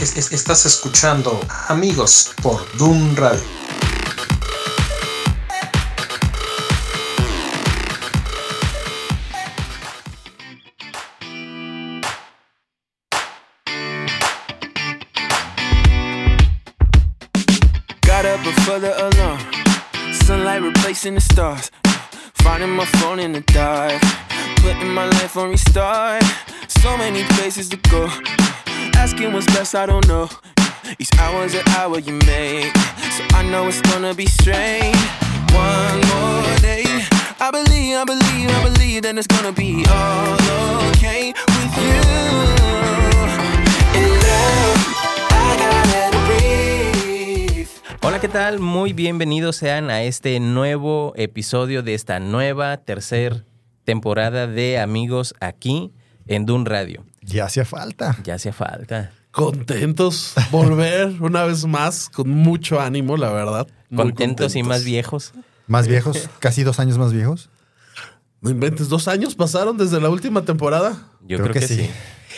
estás escuchando Amigos por Doom Radio. Got up before the alarm. Sunlight replacing the stars. Finding my phone in the dark. Putting my life on restart. So many places to go. Asking what's best, I don't know. Each hour's an hour you make. So I know it's gonna be strange. One more day. I believe, I believe, I believe that it's gonna be all okay with you. Hola, ¿qué tal? Muy bienvenidos sean a este nuevo episodio de esta nueva tercer temporada de Amigos aquí en Dun Radio. Ya hacía falta. Ya hacía falta. Contentos volver una vez más con mucho ánimo, la verdad. Muy Contentos, y más viejos. Más viejos, casi dos años más viejos. No inventes, dos años pasaron desde la última temporada. Yo creo, que, sí.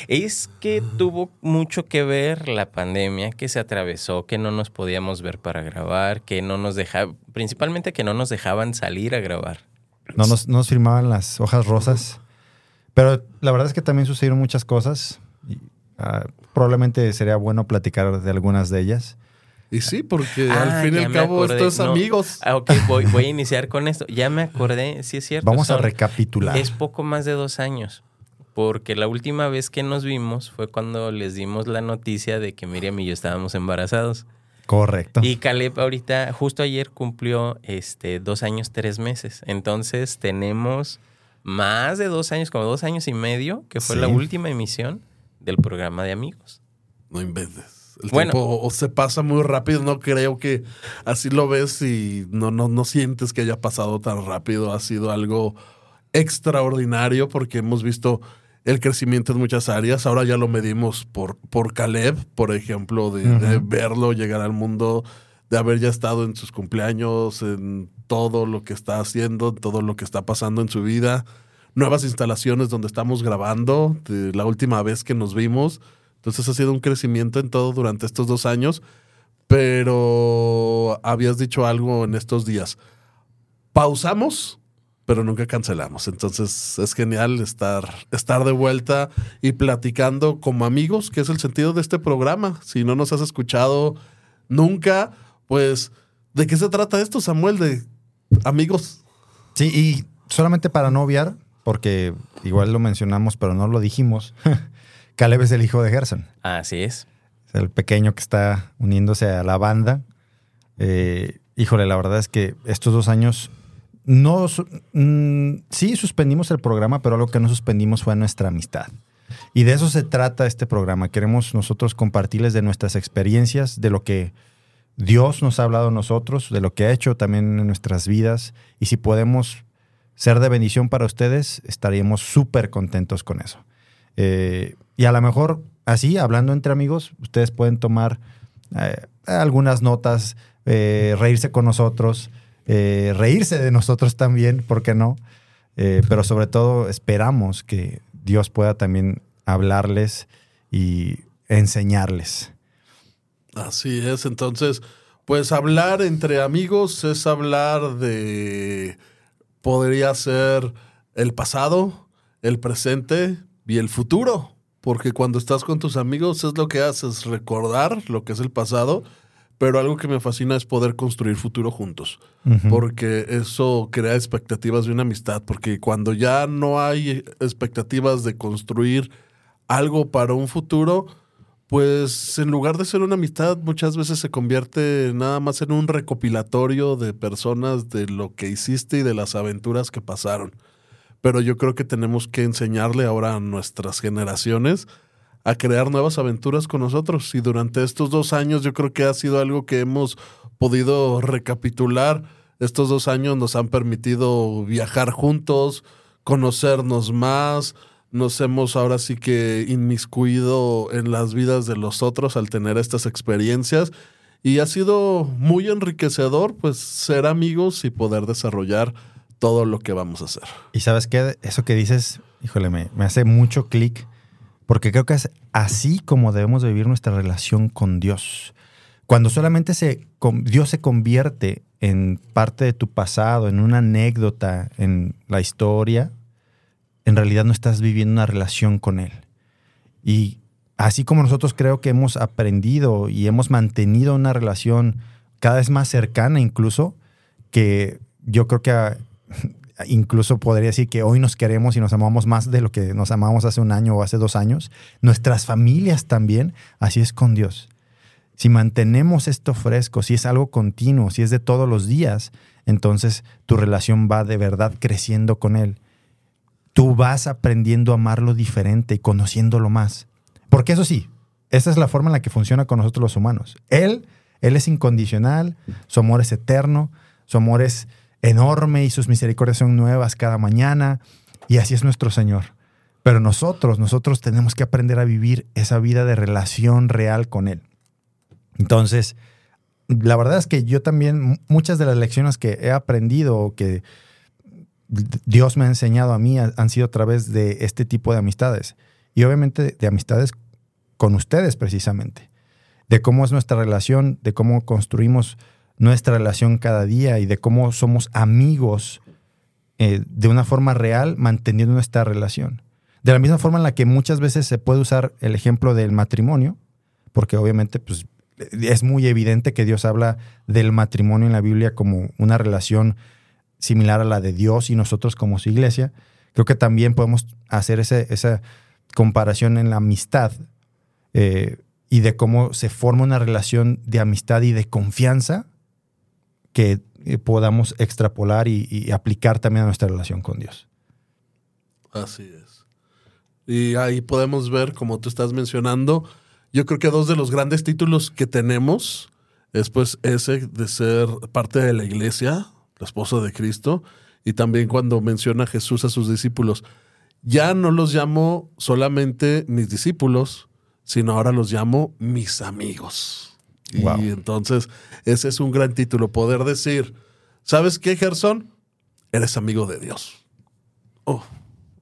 Es que tuvo mucho que ver la pandemia que se atravesó, que no nos podíamos ver para grabar, que no nos dejaban, principalmente que no nos dejaban salir a grabar. No nos, no nos firmaban las hojas rosas. Pero la verdad es que también sucedieron muchas cosas. Y, ah, probablemente sería bueno platicar de algunas de ellas. Y sí, porque Ah, al fin y al cabo acordé. esto es No. amigos. Ah, ok, voy, voy a iniciar con esto. Ya me acordé, sí es cierto. Vamos a recapitular. Es poco más de dos años. Porque la última vez que nos vimos fue cuando les dimos la noticia de que Miriam y yo estábamos embarazados. Correcto. Y Caleb ahorita, justo ayer cumplió este, dos años, tres meses. Entonces tenemos más de dos años, como dos años y medio, que fue Sí. la última emisión del programa de amigos. No inventes. El Bueno. tiempo o se pasa muy rápido. No creo que así lo ves y no, no, no sientes que haya pasado tan rápido. Ha sido algo extraordinario porque hemos visto el crecimiento en muchas áreas. Ahora ya lo medimos por, por Caleb, por ejemplo, de, verlo llegar al mundo, de haber ya estado en sus cumpleaños, en todo lo que está haciendo, en todo lo que está pasando en su vida. Nuevas instalaciones donde estamos grabando, la última vez que nos vimos. Entonces ha sido un crecimiento en todo durante estos dos años. Pero habías dicho algo en estos días. Pausamos, pero nunca cancelamos. Entonces es genial estar, estar de vuelta y platicando como amigos, que es el sentido de este programa. Si no nos has escuchado nunca, pues, ¿de qué se trata esto, Samuel? De amigos. Sí, y solamente para no obviar, porque igual lo mencionamos, pero no lo dijimos. Caleb es el hijo de Gerson. Así es. Es el pequeño que está uniéndose a la banda. Eh, híjole, la verdad es que estos dos años no mm, sí suspendimos el programa, pero algo que no suspendimos fue nuestra amistad. Y de eso se trata este programa. Queremos nosotros compartirles de nuestras experiencias, de lo que Dios nos ha hablado a nosotros, de lo que ha hecho también en nuestras vidas. Y si podemos ser de bendición para ustedes, estaríamos súper contentos con eso. Eh, y a lo mejor así, hablando entre amigos, ustedes pueden tomar eh, algunas notas, eh, reírse con nosotros, reírse de nosotros también, ¿por qué no? Pero sobre todo esperamos que Dios pueda también hablarles y enseñarles. Así es, entonces, pues hablar entre amigos es hablar de, podría ser el pasado, el presente y el futuro, porque cuando estás con tus amigos es lo que haces, recordar lo que es el pasado, pero algo que me fascina es poder construir futuro juntos, porque eso crea expectativas de una amistad, porque cuando ya no hay expectativas de construir algo para un futuro, pues en lugar de ser una amistad, muchas veces se convierte nada más en un recopilatorio de personas de lo que hiciste y de las aventuras que pasaron. Pero yo creo que tenemos que enseñarle ahora a nuestras generaciones a crear nuevas aventuras con nosotros. Y durante estos dos años yo creo que ha sido algo que hemos podido recapitular. Estos dos años nos han permitido viajar juntos, conocernos más, nos hemos ahora sí que inmiscuido en las vidas de los otros al tener estas experiencias y ha sido muy enriquecedor pues ser amigos y poder desarrollar todo lo que vamos a hacer. Y sabes qué, eso que dices, híjole, me, me hace mucho clic porque creo que es así como debemos de vivir nuestra relación con Dios. Cuando solamente se, Dios se convierte en parte de tu pasado, en una anécdota, en la historia, en realidad no estás viviendo una relación con Él. Y así como nosotros creo que hemos aprendido y hemos mantenido una relación cada vez más cercana incluso, que yo creo que ah, incluso podría decir que hoy nos queremos y nos amamos más de lo que nos amamos hace un año o hace dos años. Nuestras familias también, así es con Dios. Si mantenemos esto fresco, si es algo continuo, si es de todos los días, entonces tu relación va de verdad creciendo con Él. Tú vas aprendiendo a amarlo diferente y conociéndolo más. Porque eso sí, esa es la forma en la que funciona con nosotros los humanos. Él, Él es incondicional, su amor es eterno, su amor es enorme y sus misericordias son nuevas cada mañana. Y así es nuestro Señor. Pero nosotros, nosotros tenemos que aprender a vivir esa vida de relación real con Él. Entonces, la verdad es que yo también, muchas de las lecciones que he aprendido o que Dios me ha enseñado a mí han sido a través de este tipo de amistades. Y obviamente de amistades con ustedes precisamente. De cómo es nuestra relación, de cómo construimos nuestra relación cada día y de cómo somos amigos eh, de una forma real manteniendo nuestra relación. De la misma forma en la que muchas veces se puede usar el ejemplo del matrimonio, porque obviamente pues, es muy evidente que Dios habla del matrimonio en la Biblia como una relación similar a la de Dios y nosotros como su iglesia. Creo que también podemos hacer ese, esa comparación en la amistad eh, y de cómo se forma una relación de amistad y de confianza que eh, podamos extrapolar y, y aplicar también a nuestra relación con Dios. Así es. Y ahí podemos ver, como tú estás mencionando, yo creo que dos de los grandes títulos que tenemos es pues ese de ser parte de la iglesia, la esposa de Cristo, y también cuando menciona Jesús a sus discípulos, ya no los llamo solamente mis discípulos, sino ahora los llamo mis amigos. Wow. Y entonces ese es un gran título, poder decir, ¿sabes qué, Gerson? Eres amigo de Dios. Oh,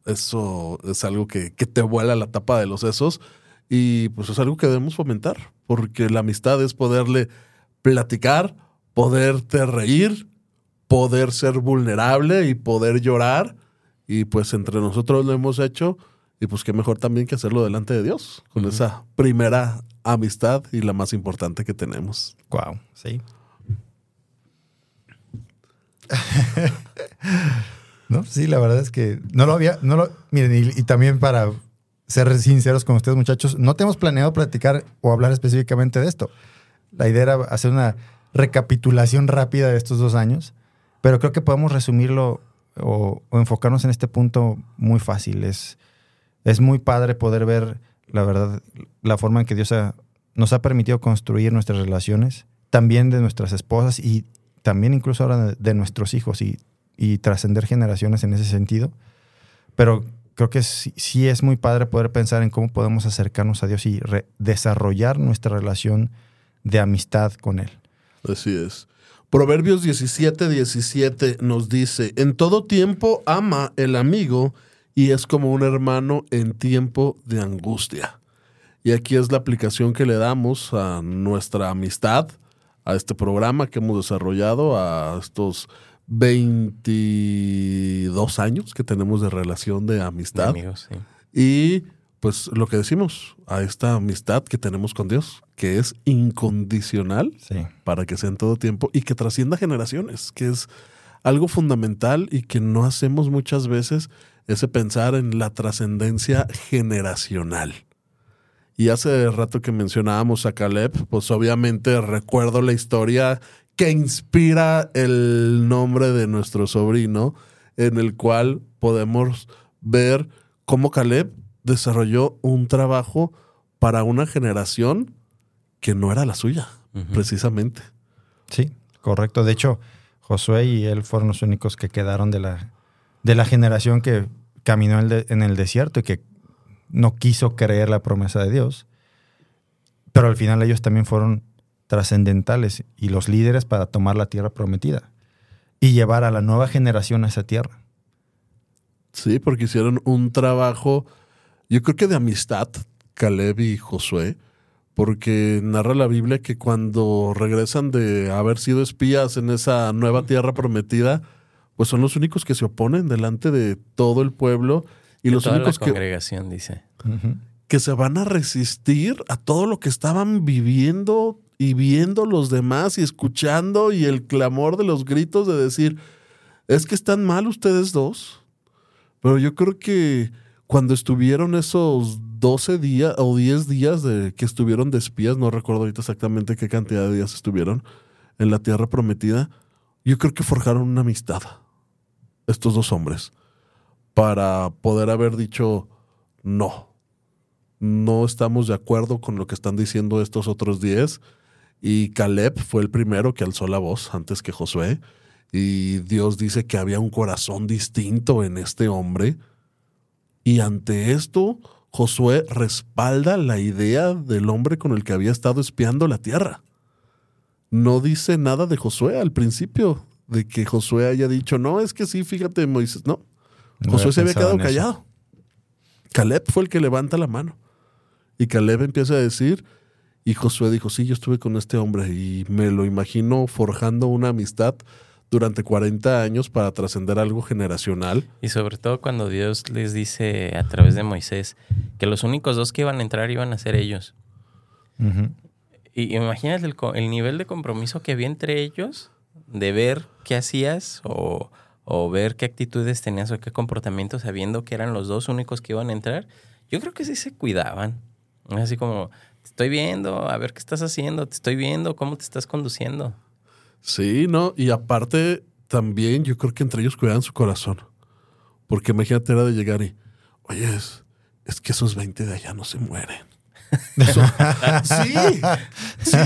eso es algo que, que te vuela la tapa de los sesos y pues es algo que debemos fomentar, porque la amistad es poderle platicar, poderte reír, poder ser vulnerable y poder llorar y pues entre nosotros lo hemos hecho y pues qué mejor también que hacerlo delante de Dios, con esa primera amistad y la más importante que tenemos. Wow, sí. no, sí, la verdad es que no lo había, no lo, miren, y, y, también para ser sinceros con ustedes, muchachos, no tenemos planeado platicar o hablar específicamente de esto. La idea era hacer una recapitulación rápida de estos dos años, pero creo que podemos resumirlo o, o enfocarnos en este punto muy fácil. Es, es muy padre poder ver, la verdad, la forma en que Dios ha, nos ha permitido construir nuestras relaciones, también de nuestras esposas y también incluso ahora de, de nuestros hijos y, y trascender generaciones en ese sentido. Pero creo que sí, sí, es muy padre poder pensar en cómo podemos acercarnos a Dios y re, desarrollar nuestra relación de amistad con Él. Así es. Proverbios 17, 17 nos dice, en todo tiempo ama el amigo y es como un hermano en tiempo de angustia. Y aquí es la aplicación que le damos a nuestra amistad, a este programa que hemos desarrollado, a estos 22 años que tenemos de relación de amistad. De amigos, sí. Y pues lo que decimos, a esta amistad que tenemos con Dios, que es incondicional sí. para que sea en todo tiempo y que trascienda generaciones, que es algo fundamental y que no hacemos muchas veces ese pensar en la trascendencia generacional. Y hace rato que mencionábamos a Caleb, pues obviamente recuerdo la historia que inspira el nombre de nuestro sobrino, en el cual podemos ver cómo Caleb desarrolló un trabajo para una generación que no era la suya, uh -huh. precisamente. Sí, correcto. De hecho, Josué y él fueron los únicos que quedaron de la, de la generación que caminó en el, de, en el desierto y que no quiso creer la promesa de Dios. Pero al final ellos también fueron trascendentales y los líderes para tomar la tierra prometida y llevar a la nueva generación a esa tierra. Sí, porque hicieron un trabajo, Yo creo que de amistad, Caleb y Josué, porque narra la Biblia que cuando regresan de haber sido espías en esa nueva tierra prometida, pues son los únicos que se oponen delante de todo el pueblo y De los toda únicos la que, congregación, dice. que se van a resistir a todo lo que estaban viviendo y viendo los demás y escuchando y el clamor de los gritos de decir, es que están mal ustedes dos. Pero yo creo que cuando estuvieron esos 12 días o 10 días de que estuvieron de espías, no recuerdo ahorita exactamente qué cantidad de días estuvieron en la tierra prometida, yo creo que forjaron una amistad estos dos hombres para poder haber dicho no. No estamos de acuerdo con lo que están diciendo estos otros 10 y Caleb fue el primero que alzó la voz antes que Josué y Dios dice que había un corazón distinto en este hombre y ante esto Josué respalda la idea del hombre con el que había estado espiando la tierra. No dice nada de Josué al principio, de que Josué haya dicho, no, es que sí, fíjate, Moisés, no. No Josué había se había quedado callado. Caleb fue el que levanta la mano. Y Caleb empieza a decir, y Josué dijo, sí, yo estuve con este hombre y me lo imagino forjando una amistad durante 40 años para trascender algo generacional. Y sobre todo cuando Dios les dice a través de Moisés que los únicos dos que iban a entrar iban a ser ellos. Ujú. Y imagínate el, el nivel de compromiso que había entre ellos de ver qué hacías o, o ver qué actitudes tenías o qué comportamientos sabiendo que eran los dos únicos que iban a entrar. Yo creo que sí se cuidaban. Así como, te estoy viendo, a ver qué estás haciendo, te estoy viendo, cómo te estás conduciendo. Sí, ¿no? Y aparte, también yo creo que entre ellos cuidaban su corazón. Porque imagínate era de llegar y, oye, es, es que esos 20 de allá no se mueren. Son- sí, sí.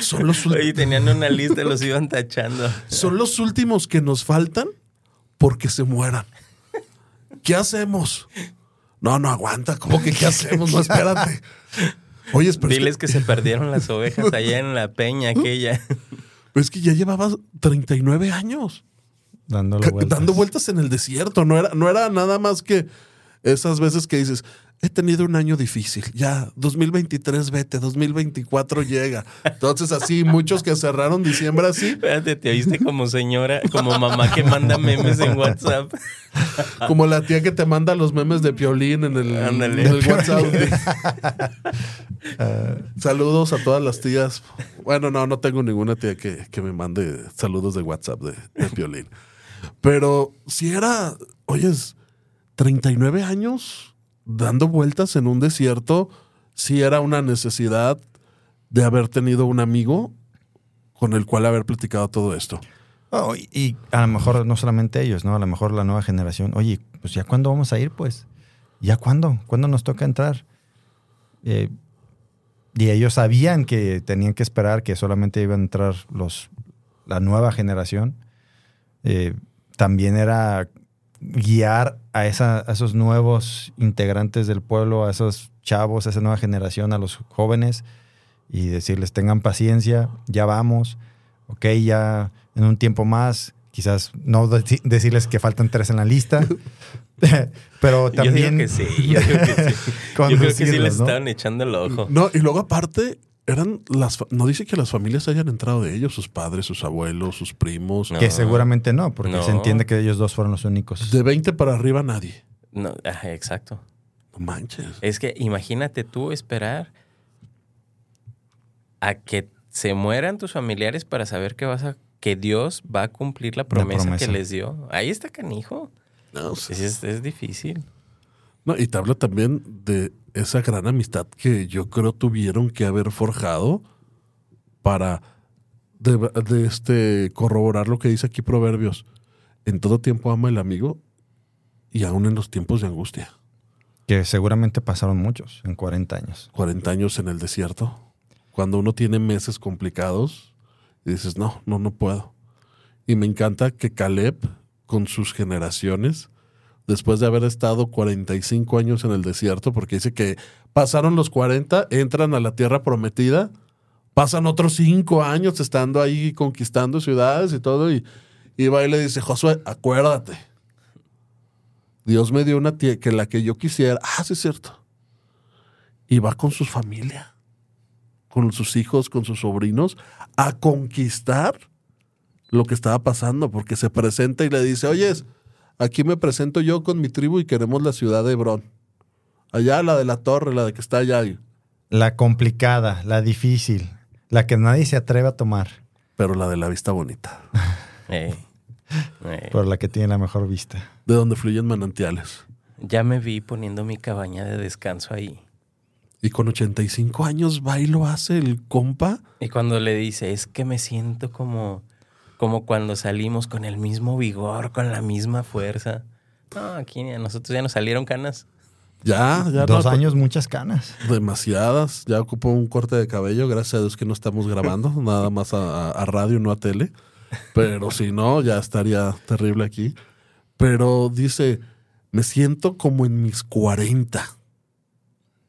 Son los, ul- Y tenían una lista y los iban tachando. son los últimos que nos faltan porque se mueran. ¿Qué hacemos? No, no aguanta. ¿Cómo que qué hacemos? No, espérate. Oye, pero es, que, Diles que se perdieron las ovejas allá en la peña aquella. Pero es que ya llevabas 39 años. Ca- vueltas. dando vueltas en el desierto. No era, no era nada más que esas veces que dices, he tenido un año difícil. Ya, 2023 vete, 2024 llega. Entonces así, muchos que cerraron diciembre así, Espérate, te oíste como señora, como mamá que manda memes en WhatsApp. como la tía que te manda los memes de Piolín en el, Ándale. en el WhatsApp. saludos a todas las tías. Bueno, no, no tengo ninguna tía que, que me mande saludos de WhatsApp de, de Piolín. Pero si era, oyes, 39 años dando vueltas en un desierto, si era una necesidad de haber tenido un amigo con el cual haber platicado todo esto. Oh, y, y a lo mejor no solamente ellos, ¿no? A lo mejor la nueva generación. Oye, pues ya cuándo vamos a ir, pues. ¿Ya cuándo? ¿Cuándo nos toca entrar? Eh, y ellos sabían que tenían que esperar que solamente iban a entrar los, la nueva generación. Eh, también era guiar a, esa, a esos nuevos integrantes del pueblo, a esos chavos, a esa nueva generación, a los jóvenes, y decirles tengan paciencia, ya vamos, ok, ya en un tiempo más, quizás no deci- decirles que faltan tres en la lista, pero Yo también digo que sí, yo digo que sí. Yo creo que sí les ¿no? estaban echando el ojo. No, y luego aparte, eran las no dice que las familias hayan entrado de ellos, sus padres, sus abuelos, sus primos. No. Que seguramente no, porque No. se entiende que ellos dos fueron los únicos. De 20 para arriba nadie. No, exacto. No manches. Es que imagínate tú esperar a que se mueran tus familiares para saber que vas a que Dios va a cumplir la promesa, promesa. que les dio. Ahí está canijo. No, sí. Es, es- es difícil. No, y te hablo también de esa gran amistad que yo creo tuvieron que haber forjado para de, de este corroborar lo que dice aquí Proverbios. En todo tiempo ama el amigo y aún en los tiempos de angustia. Que seguramente pasaron muchos en 40 años. 40 años en el desierto. Cuando uno tiene meses complicados y dices, no, no, no puedo. Y me encanta que Caleb, con sus generaciones, después de haber estado 45 años en el desierto, porque dice que pasaron los 40, entran a la tierra prometida, pasan otros 5 años estando ahí conquistando ciudades y todo, y, y va y le dice, Josué, acuérdate, Dios me dio una tía que la que yo quisiera. Ah, sí es cierto. Y va con su familia, con sus hijos, con sus sobrinos, a conquistar lo que estaba pasando, porque se presenta y le dice, oyes, aquí me presento yo con mi tribu y queremos la ciudad de Hebrón. Allá la de la torre, la de que está allá. La complicada, la difícil, la que nadie se atreve a tomar, Pero la de la vista bonita, Eh, eh, pero la que tiene la mejor vista. de donde fluyen manantiales. ya me vi poniendo mi cabaña de descanso ahí. Y con 85 años va y lo hace el compa. Y cuando le dice, es que me siento como, como cuando salimos con el mismo vigor, con la misma fuerza. No, aquí a nosotros ya nos salieron canas. Ya, ya Dos no, años, muchas canas. Demasiadas. Ya ocupó un corte de cabello. Gracias a Dios que no estamos grabando, nada más a, a radio, no a tele. Pero si no, ya estaría terrible aquí. Pero dice, me siento como en mis 40.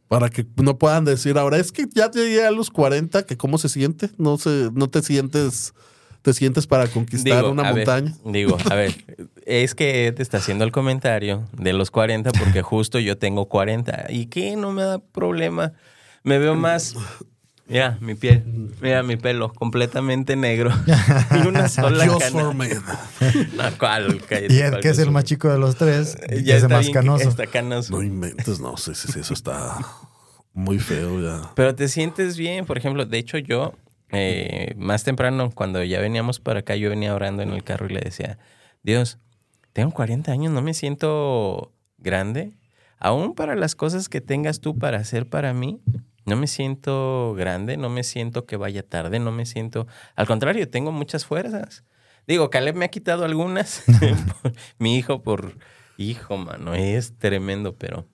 Para que no puedan decir ahora, es que ya llegué a los 40, que cómo se siente. No, se, no te sientes, te sientes para conquistar Digo, una ver, montaña. digo, a ver, es que te está haciendo el comentario de los 40 porque justo yo tengo 40. ¿Y qué? No me da problema. Me veo más... Mira, mi piel, mira mi pelo, completamente negro. y una sola Just cana. for men. No, ¿cuál? Cállate, Y Ed, ¿cuál que es el más chico de los tres, y Ya es el está más bien- canoso. Está canoso. No inventes, no sé si eso está muy feo ya. Pero te sientes bien, por ejemplo, de hecho yo, eh, más temprano, cuando ya veníamos para acá, yo venía orando en el carro y le decía, Dios, tengo 40 años, no me siento grande. Aún para las cosas que tengas tú para hacer para mí, no me siento grande, no me siento que vaya tarde, no me siento... Al contrario, tengo muchas fuerzas. Digo, Caleb me ha quitado algunas. Mi hijo por... Hijo, mano, es tremendo, pero...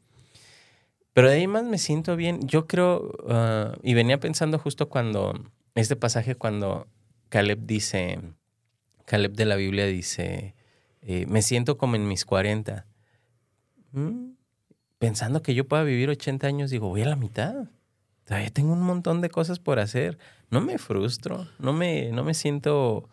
Pero de ahí más me siento bien. Yo creo, ah, y venía pensando justo cuando, este pasaje cuando Caleb dice, Caleb de la Biblia dice, eh, me siento como en mis 40. Mm, Pensando que yo pueda vivir 80 años, digo, voy a la mitad. Todavía tengo un montón de cosas por hacer. No me frustro, no me, no me siento,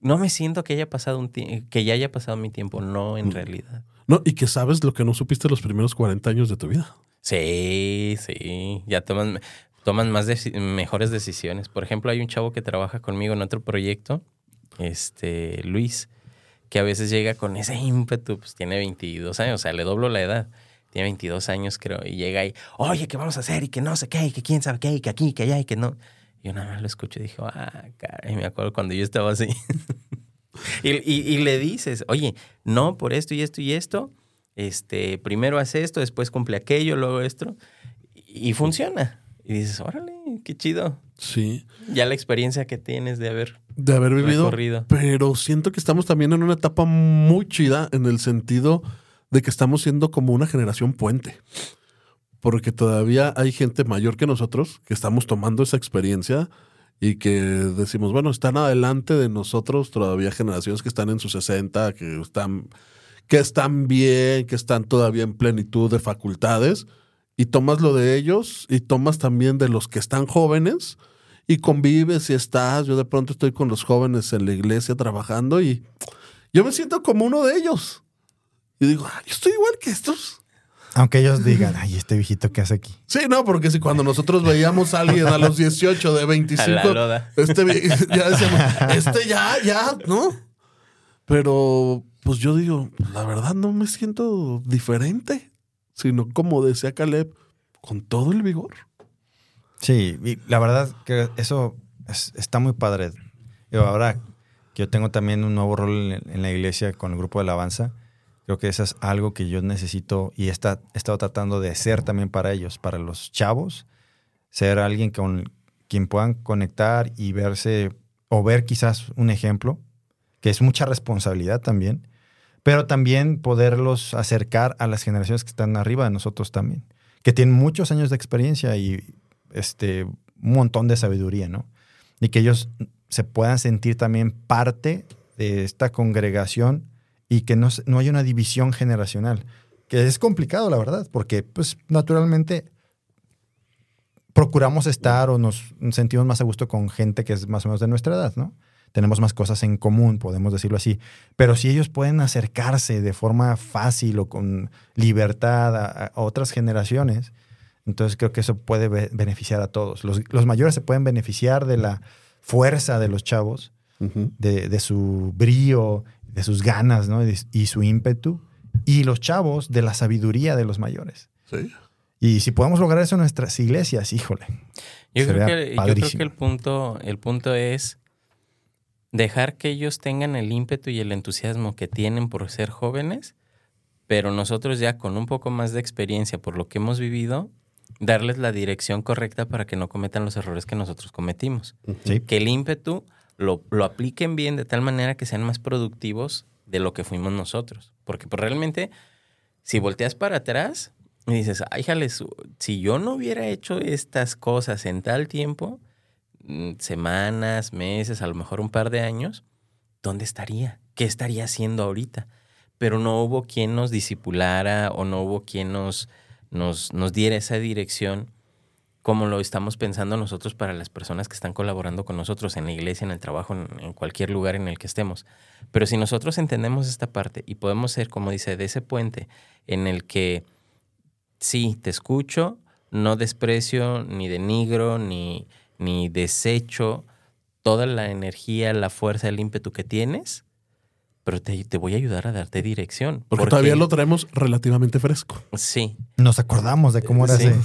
no me siento que haya pasado un que ya haya pasado mi tiempo, no en realidad. No, y que sabes lo que no supiste los primeros 40 años de tu vida. Sí, sí, ya toman, toman más mejores decisiones. Por ejemplo, hay un chavo que trabaja conmigo en otro proyecto, este Luis, que a veces llega con ese ímpetu, pues tiene 22 años, o sea, le doblo la edad. Tiene 22 años, creo, y llega ahí, oye, ¿qué vamos a hacer? Y que no sé qué, y que quién sabe qué, y que aquí, que allá, y que no. Yo nada más lo escucho y dije, ah, caray, me acuerdo cuando yo estaba así. y, y- y le dices, oye, no, por esto y esto y esto, este, primero hace esto, después cumple aquello, luego esto, y, y funciona. Y dices, órale, qué chido. Sí. Ya la experiencia que tienes de haber De haber vivido. recorrido. Pero siento que estamos también en una etapa muy chida en el sentido de que estamos siendo como una generación puente. Porque todavía hay gente mayor que nosotros que estamos tomando esa experiencia y que decimos, bueno, están adelante de nosotros todavía generaciones que están en sus 60, que están, que están bien, que están todavía en plenitud de facultades. Y tomas lo de ellos y tomas también de los que están jóvenes y convives y estás. Yo de pronto estoy con los jóvenes en la iglesia trabajando y yo me siento como uno de ellos. Y digo, "Ah, yo estoy igual que estos. Aunque ellos digan, ay, este viejito que hace aquí. Sí, no, porque si cuando nosotros veíamos a alguien a los 18 de a 25, la loda. este ya decíamos, este ya, ya, ¿no? Pero pues yo digo, la verdad no me siento diferente, sino como decía Caleb, con todo el vigor. Sí, y la verdad que eso es- está muy padre. Digo, ahora que yo tengo también un nuevo rol en, la iglesia con el grupo de alabanza, creo que eso es algo que yo necesito y he estado tratando de ser también para ellos, para los chavos, ser alguien con quien puedan conectar y verse o ver quizás un ejemplo, que es mucha responsabilidad también, pero también poderlos acercar a las generaciones que están arriba de nosotros también, que tienen muchos años de experiencia y este, un montón de sabiduría, ¿no? Y que ellos se puedan sentir también parte de esta congregación y que no, no haya una división generacional, que es complicado, la verdad, porque pues naturalmente procuramos estar o nos sentimos más a gusto con gente que es más o menos de nuestra edad, ¿no? Tenemos más cosas en común, podemos decirlo así. Pero si ellos pueden acercarse de forma fácil o con libertad a, a otras generaciones, entonces creo que eso puede be- beneficiar a todos. Los, los mayores se pueden beneficiar de la fuerza de los chavos, de, de su brío, de sus ganas ¿no? y, y su ímpetu. Y los chavos de la sabiduría de los mayores. Sí. Y si podemos lograr eso en nuestras iglesias, híjole. Yo creo, que, yo creo que el punto, el punto es dejar que ellos tengan el ímpetu y el entusiasmo que tienen por ser jóvenes, pero nosotros ya con un poco más de experiencia por lo que hemos vivido, darles la dirección correcta para que no cometan los errores que nosotros cometimos. Sí. Que el ímpetu lo, lo apliquen bien de tal manera que sean más productivos de lo que fuimos nosotros. Porque pues, realmente, si volteas para atrás y dices, ay, jales, si yo no hubiera hecho estas cosas en tal tiempo, semanas, meses, a lo mejor un par de años, ¿dónde estaría? ¿Qué estaría haciendo ahorita? Pero no hubo quien nos disipulara o no hubo quien nos, nos, nos diera esa dirección como lo estamos pensando nosotros para las personas que están colaborando con nosotros en la iglesia, en el trabajo, en cualquier lugar en el que estemos. Pero si nosotros entendemos esta parte y podemos ser, como dice, de ese puente en el que sí, te escucho, no desprecio, ni denigro, ni, ni desecho toda la energía, la fuerza, el ímpetu que tienes, pero te, te voy a ayudar a darte dirección. Porque todavía lo traemos relativamente fresco. Sí, Nos acordamos de cómo era Sí. hace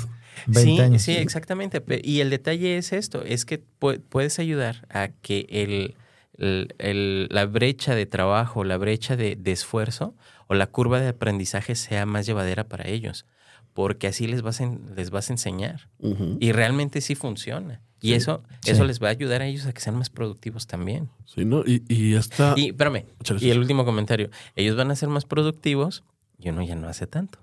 20 sí, años. Sí, exactamente. Y el detalle es esto, es que pu- puedes ayudar a que el, el- el- la brecha de trabajo, la brecha de, de esfuerzo o la curva de aprendizaje sea más llevadera para ellos, porque así les vas, en- les vas a enseñar. Y realmente sí funciona. Y Sí. eso, Sí. eso les va a ayudar a ellos a que sean más productivos también. Sí, ¿no? Y, y esta. Y espérame, y el último comentario, ellos van a ser más productivos y uno ya no hace tanto.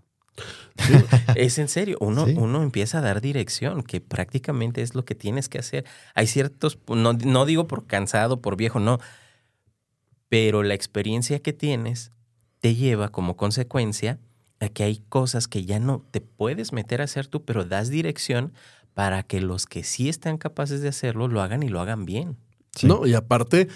es en serio, uno, Sí. uno empieza a dar dirección, que prácticamente es lo que tienes que hacer. Hay ciertos, no, no digo por cansado, por viejo, no, pero la experiencia que tienes te lleva como consecuencia que hay cosas que ya no te puedes meter a hacer tú, pero das dirección para que los que sí están capaces de hacerlo lo hagan y lo hagan bien. Sí. No, y aparte,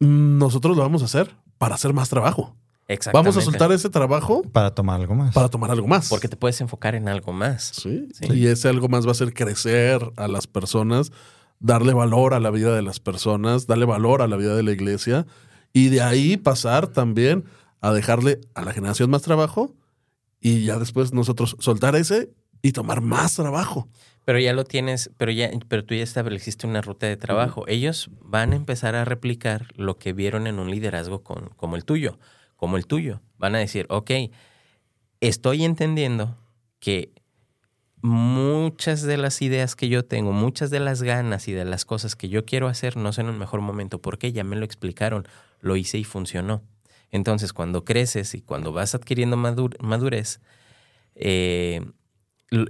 nosotros lo vamos a hacer para hacer más trabajo. Exactamente. Vamos a soltar ese trabajo Para tomar algo más. para tomar algo más. Porque te puedes enfocar en algo más. Sí. Sí. Y ese algo más va a hacer crecer a las personas, darle valor a la vida de las personas, darle valor a la vida de la iglesia y de ahí pasar también a dejarle a la generación más trabajo y ya después nosotros soltar ese y tomar más trabajo. Pero ya lo tienes, pero ya, pero tú ya estableciste una ruta de trabajo. Ellos van a empezar a replicar lo que vieron en un liderazgo con, como el tuyo, como el tuyo. Van a decir, ok, estoy entendiendo que muchas de las ideas que yo tengo, muchas de las ganas y de las cosas que yo quiero hacer no son en el mejor momento porque ya me lo explicaron, lo hice y funcionó. Entonces, cuando creces y cuando vas adquiriendo madur- madurez, eh,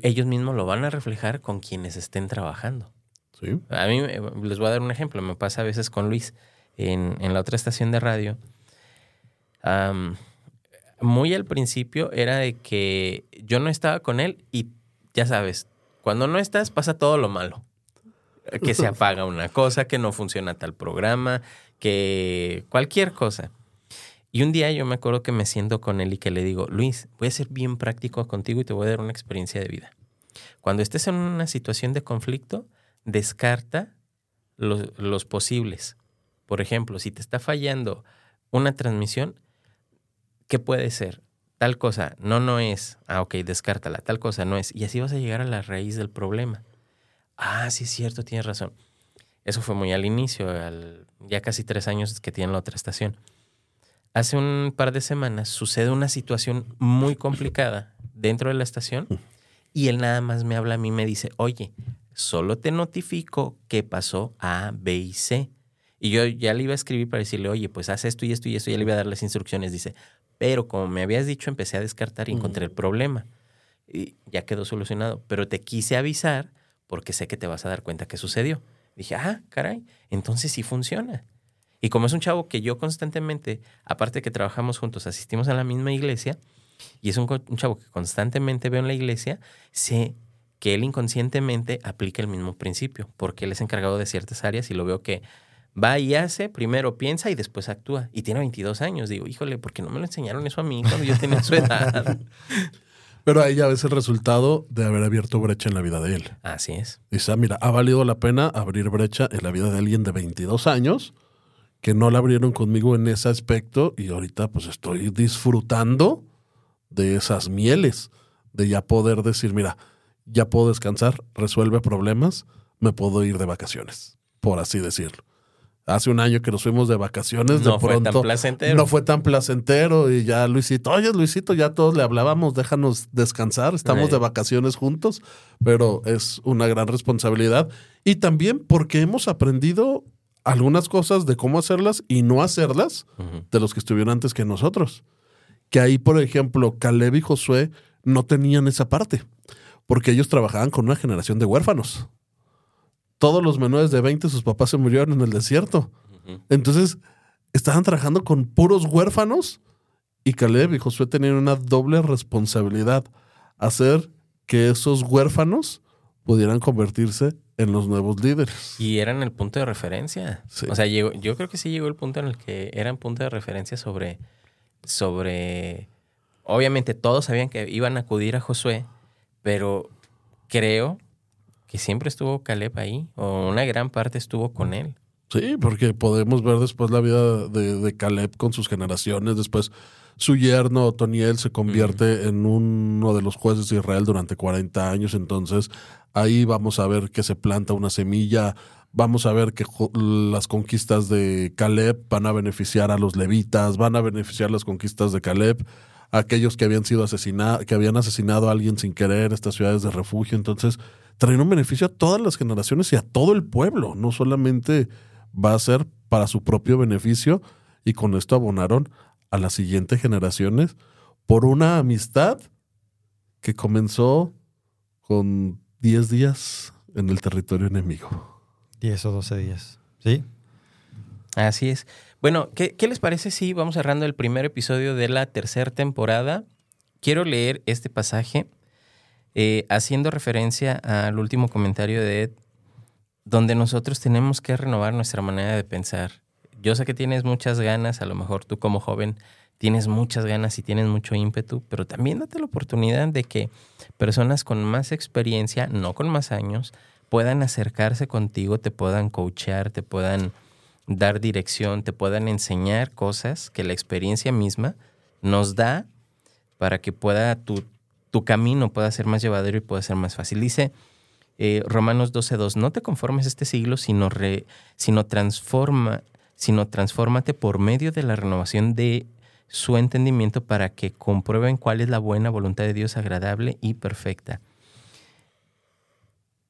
ellos mismos lo van a reflejar con quienes estén trabajando. Sí. A mí eh, les voy a dar un ejemplo. Me pasa a veces con Luis en, en la otra estación de radio. Muy al principio era de que yo no estaba con él y ya sabes, cuando no estás pasa todo lo malo. Que se apaga una cosa, que no funciona tal programa, que cualquier cosa. Y un día yo me acuerdo que me siento con él y que le digo, Luis, voy a ser bien práctico contigo y te voy a dar una experiencia de vida. Cuando estés en una situación de conflicto, descarta los, posibles. Por ejemplo, si te está fallando una transmisión, ¿qué puede ser? Tal cosa, no, no es. Ah, ok, descártala. Tal cosa no es. Y así vas a llegar a la raíz del problema. Ah, sí es cierto, tienes razón. Eso fue muy al inicio, al- ya casi tres años que tiene la otra estación. Hace un par de semanas sucede una situación muy complicada dentro de la estación y él nada más me habla a mí y me dice, oye, solo te notifico que pasó A, B y C. Y yo ya le iba a escribir para decirle, oye, pues haz esto y esto y esto, y ya le iba a dar las instrucciones. Dice, pero como me habías dicho, empecé a descartar y encontré el problema. Y ya quedó solucionado. Pero te quise avisar porque sé que te vas a dar cuenta que sucedió. Dije, ah, caray, entonces sí funciona. Y como es un chavo que yo constantemente, aparte de que trabajamos juntos, asistimos a la misma iglesia, y es un, chavo que constantemente veo en la iglesia, sé que él inconscientemente aplica el mismo principio, porque él es encargado de ciertas áreas y lo veo que Va y hace, primero piensa y después actúa. Y tiene 22 años. Digo, híjole, ¿por qué no me lo enseñaron eso a mí cuando yo tenía su edad? Pero ahí ya ves el resultado de haber abierto brecha en la vida de él. Así es. Dice, ah, mira, ha valido la pena abrir brecha en la vida de alguien de 22 años que no la abrieron conmigo en ese aspecto y ahorita pues estoy disfrutando de esas mieles, de ya poder decir, mira, ya puedo descansar, resuelve problemas, me puedo ir de vacaciones, por así decirlo. Hace un año que nos fuimos de vacaciones, No de fue tan pronto placentero. no fue tan placentero y ya Luisito, oye Luisito, ya todos le hablábamos, déjanos descansar, estamos Ay. de vacaciones juntos, pero es una gran responsabilidad y también porque hemos aprendido algunas cosas de cómo hacerlas y no hacerlas de los que estuvieron antes que nosotros. Que ahí, por ejemplo, Caleb y Josué no tenían esa parte, porque ellos trabajaban con una generación de huérfanos. Todos los menores de 20, sus papás se murieron en el desierto. Entonces, estaban trabajando con puros huérfanos y Caleb y Josué tenían una doble responsabilidad, hacer que esos huérfanos pudieran convertirse en los nuevos líderes. Y eran el punto de referencia. Sí. O sea, llegó, yo creo que sí llegó el punto en el que eran punto de referencia sobre, sobre. Obviamente todos sabían que iban a acudir a Josué, pero creo que siempre estuvo Caleb ahí, o una gran parte estuvo con él. Sí, porque podemos ver después la vida de, de Caleb con sus generaciones. Después su yerno Otoniel se convierte en uno de los jueces de Israel durante 40 años. Entonces ahí vamos a ver que se planta una semilla. Vamos a ver que las conquistas de Caleb van a beneficiar a los levitas, van a beneficiar las conquistas de Caleb, a aquellos que habían sido asesinados, que habían asesinado a alguien sin querer, estas ciudades de refugio. Entonces, traen un beneficio a todas las generaciones y a todo el pueblo, no solamente va a ser para su propio beneficio y con esto abonaron a las siguientes generaciones por una amistad que comenzó con 10 días en el territorio enemigo. 10 o 12 días. ¿Sí? Así es. Bueno, ¿qué, qué les parece si vamos cerrando el primer episodio de la tercera temporada? Quiero leer este pasaje eh, haciendo referencia al último comentario de Ed, donde nosotros tenemos que renovar nuestra manera de pensar. Yo sé que tienes muchas ganas, a lo mejor tú como joven tienes muchas ganas y tienes mucho ímpetu, pero también date la oportunidad de que personas con más experiencia, no con más años, puedan acercarse contigo, te puedan coachear, te puedan dar dirección, te puedan enseñar cosas que la experiencia misma nos da para que pueda tu, tu camino pueda ser más llevadero y pueda ser más fácil. Dice eh, Romanos 12.2, no te conformes este siglo, sino, re- sino, transforma, sino transfórmate por medio de la renovación de su entendimiento para que comprueben cuál es la buena voluntad de Dios agradable y perfecta.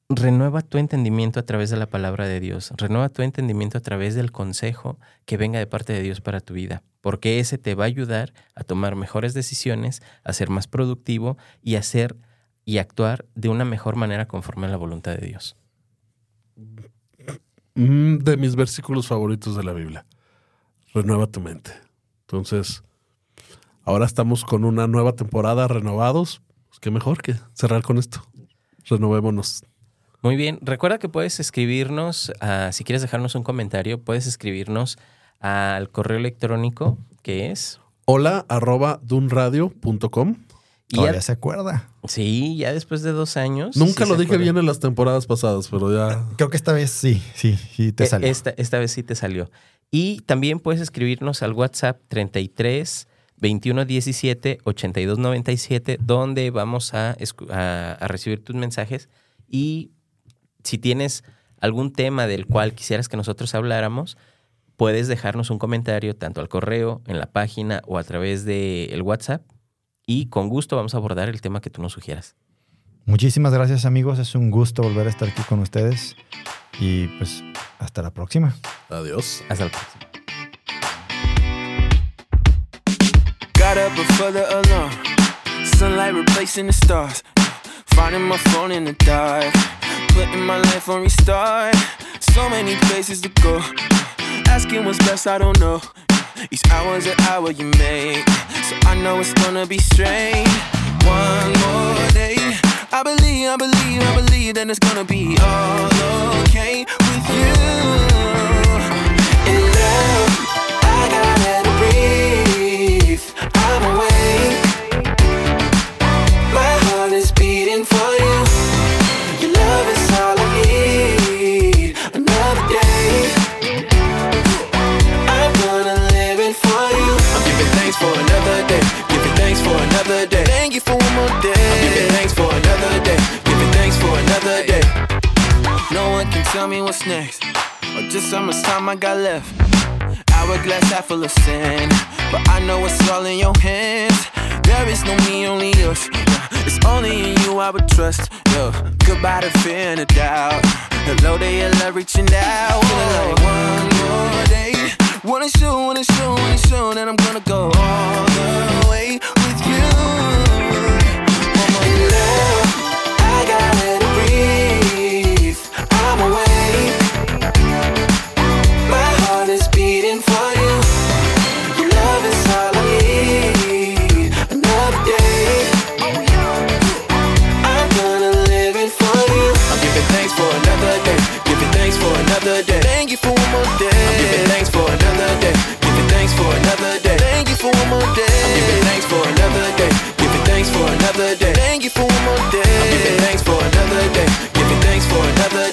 Renueva tu entendimiento a través de la palabra de Dios. Renueva tu entendimiento a través del consejo que venga de parte de Dios para tu vida, porque ese te va a ayudar a tomar mejores decisiones, a ser más productivo y a y actuar de una mejor manera conforme a la voluntad de Dios. Mm, De mis versículos favoritos de la Biblia. Renueva tu mente. Entonces, ahora estamos con una nueva temporada renovados. Pues qué mejor que cerrar con esto. Renovémonos. Muy bien, recuerda que puedes escribirnos, ah, si quieres dejarnos un comentario, puedes escribirnos al correo electrónico que es... Hola arroba dunradio.com. y Todavía ya- se acuerda. sí, ya después de dos años. Nunca sí lo dije bien en las temporadas pasadas, pero ya. Creo que esta vez sí, sí, sí te Eh, salió. Esta, esta vez sí te salió. Y también puedes escribirnos al WhatsApp 33 21 17 82 97, donde vamos a, escu- a- a recibir tus mensajes. Y si tienes algún tema del cual quisieras que nosotros habláramos, puedes dejarnos un comentario tanto al correo, en la página o a través del WhatsApp. Y con gusto vamos a abordar el tema que tú nos sugieras. Muchísimas gracias amigos, es un gusto volver a estar aquí con ustedes y pues hasta la próxima. Adiós. Hasta la próxima. Got up before the alarm. Sunlight replacing the stars. Finding my phone in the dark. Putting my life on restart. So many places to go. Asking what's best, I don't know. Each hour's an hour you make, so I know it's gonna be strange One more day, I believe, I believe, I believe that it's gonna be all okay with you. In love, I gotta breathe. Thank you for one more day. I'm giving thanks for another day. Giving thanks for another day. No one can tell me what's next, or just how much time I got left. Hourglass half full of sin, but I know it's all in your hands. There is no me, only us. Yeah, It's only in you I would trust. Yo, goodbye to fear and doubt. Hello to your love reaching out. Like one more day. Wanna show, wanna show, wanna show that I'm gonna go all the way you for one more day. I'm giving thanks for another day. Giving thanks for another day.